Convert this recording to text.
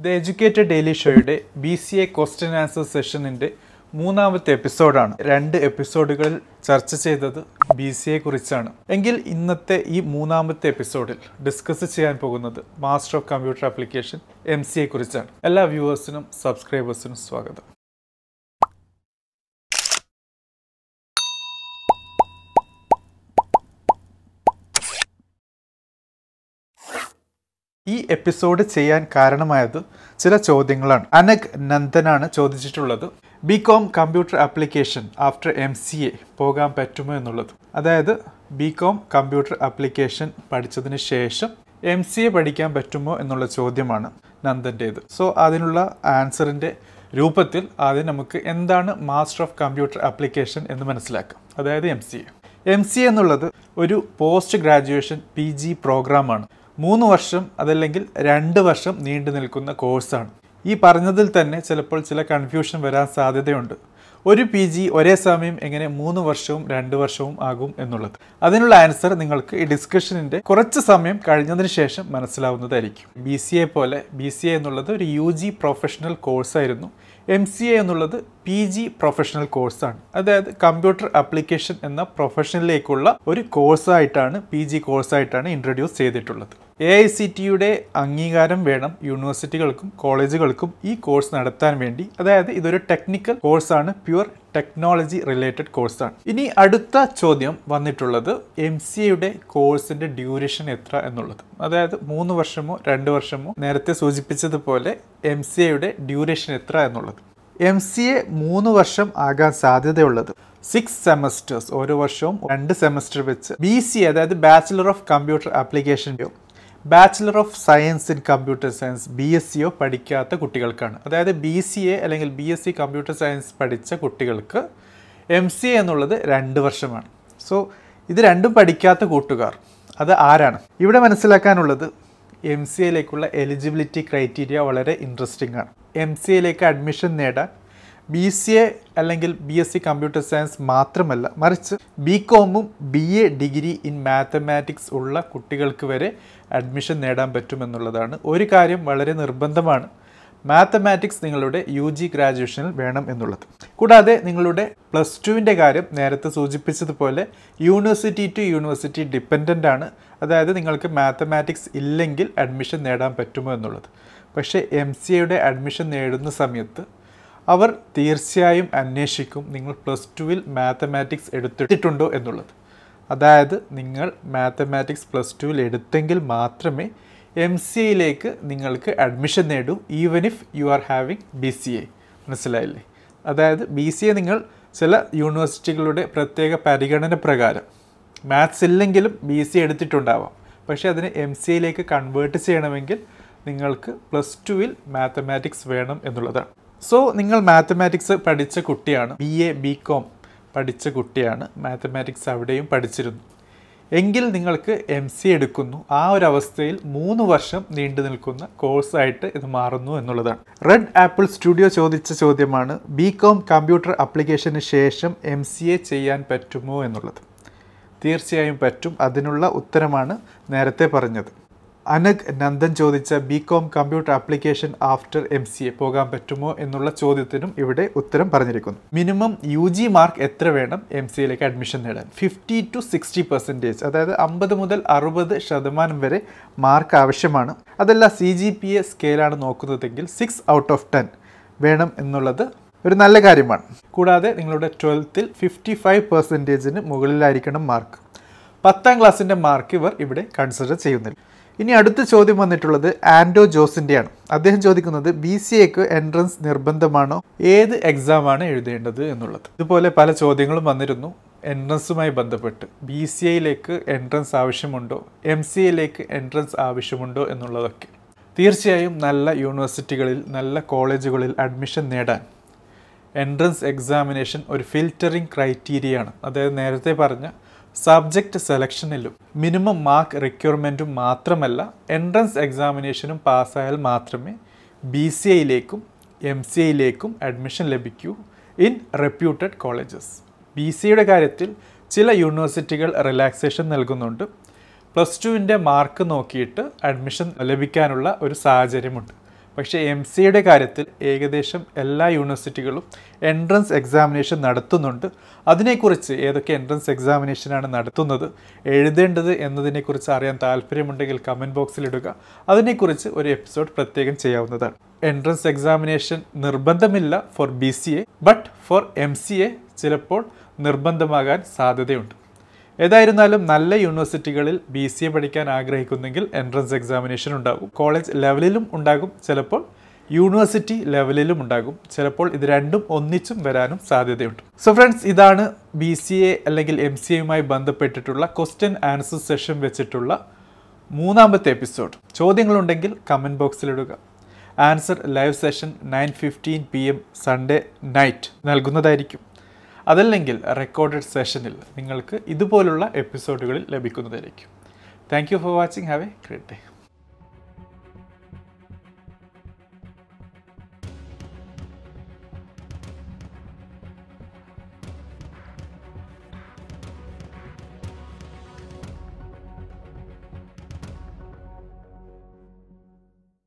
The educated daily ഷോയുടെ B C A question answer സെഷനിന്റെ മൂന്നാമത്തെ എപ്പിസോഡാണ്. രണ്ട് എപ്പിസോഡുകളിൽ ചർച്ച ചെയ്തത് ബി സി എ കുറിച്ചാണ്. എങ്കിൽ ഇന്നത്തെ ഈ മൂന്നാമത്തെ എപ്പിസോഡിൽ ഡിസ്കസ് ചെയ്യാൻ പോകുന്നത് master of computer application M C A കുറിച്ചാണ്. എല്ലാ വ്യൂവേഴ്സിനും സബ്സ്ക്രൈബേഴ്സിനും സ്വാഗതം. ഈ എപ്പിസോഡ് ചെയ്യാൻ കാരണമായത് ചില ചോദ്യങ്ങളാണ്. അനക് നന്ദനാണ് ചോദിച്ചിട്ടുള്ളത്. B com computer application after M C A പോകാൻ പറ്റുമോ എന്നുള്ളത്. അതായത് ബി കോം കമ്പ്യൂട്ടർ ആപ്ലിക്കേഷൻ പഠിച്ചതിന് ശേഷം എം സി എ പഠിക്കാൻ പറ്റുമോ എന്നുള്ള ചോദ്യമാണ് നന്ദന്റേത് സോ അതിനുള്ള ആൻസറിന്റെ രൂപത്തിൽ ആദ്യം നമുക്ക് എന്താണ് മാസ്റ്റർ ഓഫ് കമ്പ്യൂട്ടർ ആപ്ലിക്കേഷൻ എന്ന് മനസ്സിലാക്കാം. അതായത് M C A. M C എന്നുള്ളത് ഒരു പോസ്റ്റ് ഗ്രാജുവേഷൻ പി ജി പ്രോഗ്രാമാണ്. മൂന്ന് വർഷം അതല്ലെങ്കിൽ രണ്ട് വർഷം നീണ്ടു നിൽക്കുന്ന കോഴ്സാണ്. ഈ പറഞ്ഞതിൽ തന്നെ ചിലപ്പോൾ ചില കൺഫ്യൂഷൻ വരാൻ സാധ്യതയുണ്ട്. ഒരു പി ജി ഒരേ സമയം എങ്ങനെ മൂന്ന് വർഷവും രണ്ട് വർഷവും ആകും എന്നുള്ളത്. അതിനുള്ള ആൻസർ നിങ്ങൾക്ക് ഈ ഡിസ്കഷനിന്റെ കുറച്ച് സമയം കഴിഞ്ഞതിന് ശേഷം മനസ്സിലാവുന്നതായിരിക്കും. ബി സി എ പോലെ ബി സി എ എന്നുള്ളത് ഒരു യു ജി പ്രൊഫഷണൽ കോഴ്സായിരുന്നു എം സി എ എന്നുള്ളത് പി ജി പ്രൊഫഷണൽ കോഴ്സാണ് അതായത് കമ്പ്യൂട്ടർ ആപ്ലിക്കേഷൻ എന്ന പ്രൊഫഷനിലേക്കുള്ള ഒരു കോഴ്സായിട്ടാണ് പി ജി കോഴ്സായിട്ടാണ് ഇൻട്രൊഡ്യൂസ് ചെയ്തിട്ടുള്ളത്. എ ഐ സി ടിയുടെ അംഗീകാരം വേണം യൂണിവേഴ്സിറ്റികൾക്കും കോളേജുകൾക്കും ഈ കോഴ്സ് നടത്താൻ വേണ്ടി. അതായത് ഇതൊരു ടെക്നിക്കൽ കോഴ്സാണ് പ്യുവർ ടെക്നോളജി റിലേറ്റഡ് കോഴ്സാണ് ഇനി അടുത്ത ചോദ്യം വന്നിട്ടുള്ളത് എം സി എയുടെ കോഴ്സിന്റെ ഡ്യൂറേഷൻ എത്ര എന്നുള്ളത്. അതായത് മൂന്ന് വർഷമോ രണ്ട് വർഷമോ നേരത്തെ സൂചിപ്പിച്ചതുപോലെ എം സി എയുടെ ഡ്യൂറേഷൻ എത്ര എന്നുള്ളത്. എം സി എ മൂന്ന് വർഷം ആകാൻ സാധ്യതയുള്ളത് സിക്സ് സെമസ്റ്റേഴ്സ് ഓരോ വർഷവും രണ്ട് സെമസ്റ്റർ വെച്ച്. ബി സി അതായത് bachelor of computer ആപ്ലിക്കേഷന്റെയോ bachelor of science in computer science B S സിയോ പഠിക്കാത്ത കുട്ടികൾക്കാണ്. അതായത് ബി സി എ അല്ലെങ്കിൽ B S C computer science പഠിച്ച കുട്ടികൾക്ക് എം സി എ എന്നുള്ളത് രണ്ട് വർഷമാണ്. സോ ഇത് രണ്ടും പഠിക്കാത്ത കൂട്ടുകാർ അത് ആരാണ്? ഇവിടെ മനസ്സിലാക്കാനുള്ളത് എം സി എയിലേക്കുള്ള എലിജിബിലിറ്റി ക്രൈറ്റീരിയ വളരെ ഇൻട്രസ്റ്റിംഗ് ആണ്. എം സി എയിലേക്ക് അഡ്മിഷൻ നേടാൻ ബി സി എ അല്ലെങ്കിൽ B S C computer science മാത്രമല്ല മറിച്ച് B കോമും B A degree in mathematics ഉള്ള കുട്ടികൾക്ക് വരെ അഡ്മിഷൻ നേടാൻ പറ്റുമെന്നുള്ളതാണ്. ഒരു കാര്യം വളരെ നിർബന്ധമാണ്. മാത്തമാറ്റിക്സ് നിങ്ങളുടെ യു ജി ഗ്രാജുവേഷനിൽ വേണം എന്നുള്ളത്. കൂടാതെ നിങ്ങളുടെ പ്ലസ് ടുവിന്റെ കാര്യം നേരത്തെ സൂചിപ്പിച്ചതുപോലെ യൂണിവേഴ്സിറ്റി ടു യൂണിവേഴ്സിറ്റി ഡിപ്പെൻഡന്റ് ആണ്. അതായത് നിങ്ങൾക്ക് മാത്തമാറ്റിക്സ് ഇല്ലെങ്കിൽ അഡ്മിഷൻ നേടാൻ പറ്റുമോ എന്നുള്ളത്. പക്ഷേ എം സി എയുടെ അഡ്മിഷൻ നേടുന്ന സമയത്ത് അവർ തീർച്ചയായും അന്വേഷിക്കും നിങ്ങൾ പ്ലസ് ടുവിൽ മാത്തമാറ്റിക്സ് എടുത്തിട്ടുണ്ടോ എന്നുള്ളത്. അതായത് നിങ്ങൾ മാത്തമാറ്റിക്സ് പ്ലസ് ടുവിൽ എടുത്തെങ്കിൽ മാത്രമേ എം സി എയിലേക്ക് നിങ്ങൾക്ക് അഡ്മിഷൻ നേടൂ even if you are having B C A മനസ്സിലായില്ലേ? അതായത് ബി സി എ നിങ്ങൾ ചില യൂണിവേഴ്സിറ്റികളുടെ പ്രത്യേക പരിഗണന പ്രകാരം മാത്സ് ഇല്ലെങ്കിലും ബി സി എടുത്തിട്ടുണ്ടാവാം. പക്ഷേ അതിനെ എം സി എയിലേക്ക് കൺവേർട്ട് ചെയ്യണമെങ്കിൽ നിങ്ങൾക്ക് പ്ലസ് ടുവിൽ മാത്തമാറ്റിക്സ് വേണം എന്നുള്ളതാണ്. സോ നിങ്ങൾ മാത്തമാറ്റിക്സ് പഠിച്ച കുട്ടിയാണ്. ബി എ ബി കോം പഠിച്ച കുട്ടിയാണ്. മാത്തമാറ്റിക്സ് അവിടെയും പഠിച്ചിരുന്നു. എങ്കിൽ നിങ്ങൾക്ക് എം സി എടുക്കുന്നു. ആ ഒരു അവസ്ഥയിൽ മൂന്ന് വർഷം നീണ്ടു നിൽക്കുന്ന കോഴ്സായിട്ട് ഇത് മാറുന്നു എന്നുള്ളതാണ്. റെഡ് ആപ്പിൾ സ്റ്റുഡിയോ ചോദിച്ച ചോദ്യമാണ് ബി കോം കമ്പ്യൂട്ടർ അപ്ലിക്കേഷന് ശേഷം എം സി എ ചെയ്യാൻ പറ്റുമോ എന്നുള്ളത്? തീർച്ചയായും പറ്റും. അതിനുള്ള ഉത്തരമാണ് നേരത്തെ പറഞ്ഞത്. അനഗ് നന്ദൻ ചോദിച്ച B com computer application after M C A പോകാൻ പറ്റുമോ എന്നുള്ള ചോദ്യത്തിനും ഇവിടെ ഉത്തരം പറഞ്ഞിരിക്കുന്നു. മിനിമം യു ജി മാർക്ക് എത്ര വേണം എം സി എയിലേക്ക് അഡ്മിഷൻ നേടാൻ? ഫിഫ്റ്റി ടു സിക്സ്റ്റി പെർസെന്റേജ് അതായത് അമ്പത് മുതൽ അറുപത് ശതമാനം വരെ മാർക്ക് ആവശ്യമാണ്. അതല്ല സി ജി പി എ സ്കെയിലാണ് നോക്കുന്നതെങ്കിൽ സിക്സ് ഔട്ട് ഓഫ് ടെൻ വേണം എന്നുള്ളത് ഒരു നല്ല കാര്യമാണ്. കൂടാതെ നിങ്ങളുടെ ട്വൽത്തിൽ ഫിഫ്റ്റി ഫൈവ് പെർസെന്റേജിന് മുകളിലായിരിക്കണം മാർക്ക്. പത്താം ക്ലാസ്സിന്റെ മാർക്ക് ഇവർ ഇവിടെ കൺസിഡർ ചെയ്യുന്നില്ല. ഇനി അടുത്ത ചോദ്യം വന്നിട്ടുള്ളത് ആൻഡോ ജോസിന്റെയാണ് അദ്ദേഹം ചോദിക്കുന്നത് ബി സി എക്ക് എൻട്രൻസ് നിർബന്ധമാണോ? ഏത് എക്സാമാണ് എഴുതേണ്ടത് എന്നുള്ളത്? ഇതുപോലെ പല ചോദ്യങ്ങളും വന്നിരുന്നു. എൻട്രൻസുമായി ബന്ധപ്പെട്ട് ബി സി എയിലേക്ക് എൻട്രൻസ് ആവശ്യമുണ്ടോ? എം സി എയിലേക്ക് എൻട്രൻസ് ആവശ്യമുണ്ടോ എന്നുള്ളതൊക്കെ. തീർച്ചയായും നല്ല യൂണിവേഴ്സിറ്റികളിൽ നല്ല കോളേജുകളിൽ അഡ്മിഷൻ നേടാൻ എൻട്രൻസ് എക്സാമിനേഷൻ ഒരു ഫിൽറ്ററിംഗ് ക്രൈറ്റീരിയയാണ്. അതായത് നേരത്തെ പറഞ്ഞ സബ്ജക്റ്റ് സെലക്ഷനിലും മിനിമം മാർക്ക് റിക്വയർമെന്റും മാത്രമല്ല എൻട്രൻസ് എക്സാമിനേഷനും പാസ്സായാൽ മാത്രമേ ബി സി ഐയിലേക്കും എം സി ഐയിലേക്കും അഡ്മിഷൻ ലഭിക്കൂ ഇൻ റെപ്യൂട്ടഡ് കോളേജസ്. ബി സിയുടെ കാര്യത്തിൽ ചില യൂണിവേഴ്സിറ്റികൾ റിലാക്സേഷൻ നൽകുന്നുണ്ട്. പ്ലസ് ടുവിന്റെ മാർക്ക് നോക്കിയിട്ട് അഡ്മിഷൻ ലഭിക്കാനുള്ള ഒരു സാഹചര്യമുണ്ട്. പക്ഷേ എം സിയുടെ കാര്യത്തിൽ ഏകദേശം എല്ലാ യൂണിവേഴ്സിറ്റികളും എൻട്രൻസ് എക്സാമിനേഷൻ നടത്തുന്നുണ്ട്. അതിനെക്കുറിച്ച് ഏതൊക്കെ എൻട്രൻസ് എക്സാമിനേഷനാണ് നടത്തുന്നത് എഴുതേണ്ടത് എന്നതിനെക്കുറിച്ച് അറിയാൻ താല്പര്യമുണ്ടെങ്കിൽ കമന്റ് ബോക്സിൽ ഇടുക. അതിനെക്കുറിച്ച് ഒരു എപ്പിസോഡ് പ്രത്യേകം ചെയ്യാവുന്നതാണ്. എൻട്രൻസ് എക്സാമിനേഷൻ നിർബന്ധമില്ല for B C A but for M C A ചിലപ്പോൾ നിർബന്ധമാകാൻ സാധ്യതയുണ്ട്. ഏതായിരുന്നാലും നല്ല യൂണിവേഴ്സിറ്റികളിൽ ബി സി എ പഠിക്കാൻ ആഗ്രഹിക്കുന്നെങ്കിൽ എൻട്രൻസ് എക്സാമിനേഷൻ ഉണ്ടാകും. കോളേജ് ലെവലിലും ഉണ്ടാകും. ചിലപ്പോൾ യൂണിവേഴ്സിറ്റി ലെവലിലും ഉണ്ടാകും. ചിലപ്പോൾ ഇത് രണ്ടും ഒന്നിച്ചും വരാനും സാധ്യതയുണ്ട്. സോ ഫ്രണ്ട്സ് ഇതാണ് ബി സി എ അല്ലെങ്കിൽ എം സി എയുമായി ബന്ധപ്പെട്ടിട്ടുള്ള ക്വസ്റ്റ്യൻ ആൻസർ സെഷൻ വെച്ചിട്ടുള്ള മൂന്നാമത്തെ എപ്പിസോഡ് ചോദ്യങ്ങളുണ്ടെങ്കിൽ comment ബോക്സിലിടുക answer live session nine fifteen P M Sunday night നൽകുന്നതായിരിക്കും. അതല്ലെങ്കിൽ റെക്കോർഡഡ് സെഷനിൽ നിങ്ങൾക്ക് ഇതുപോലുള്ള എപ്പിസോഡുകളിൽ ലഭിക്കുന്നതായിരിക്കും. Thank you for watching have a great day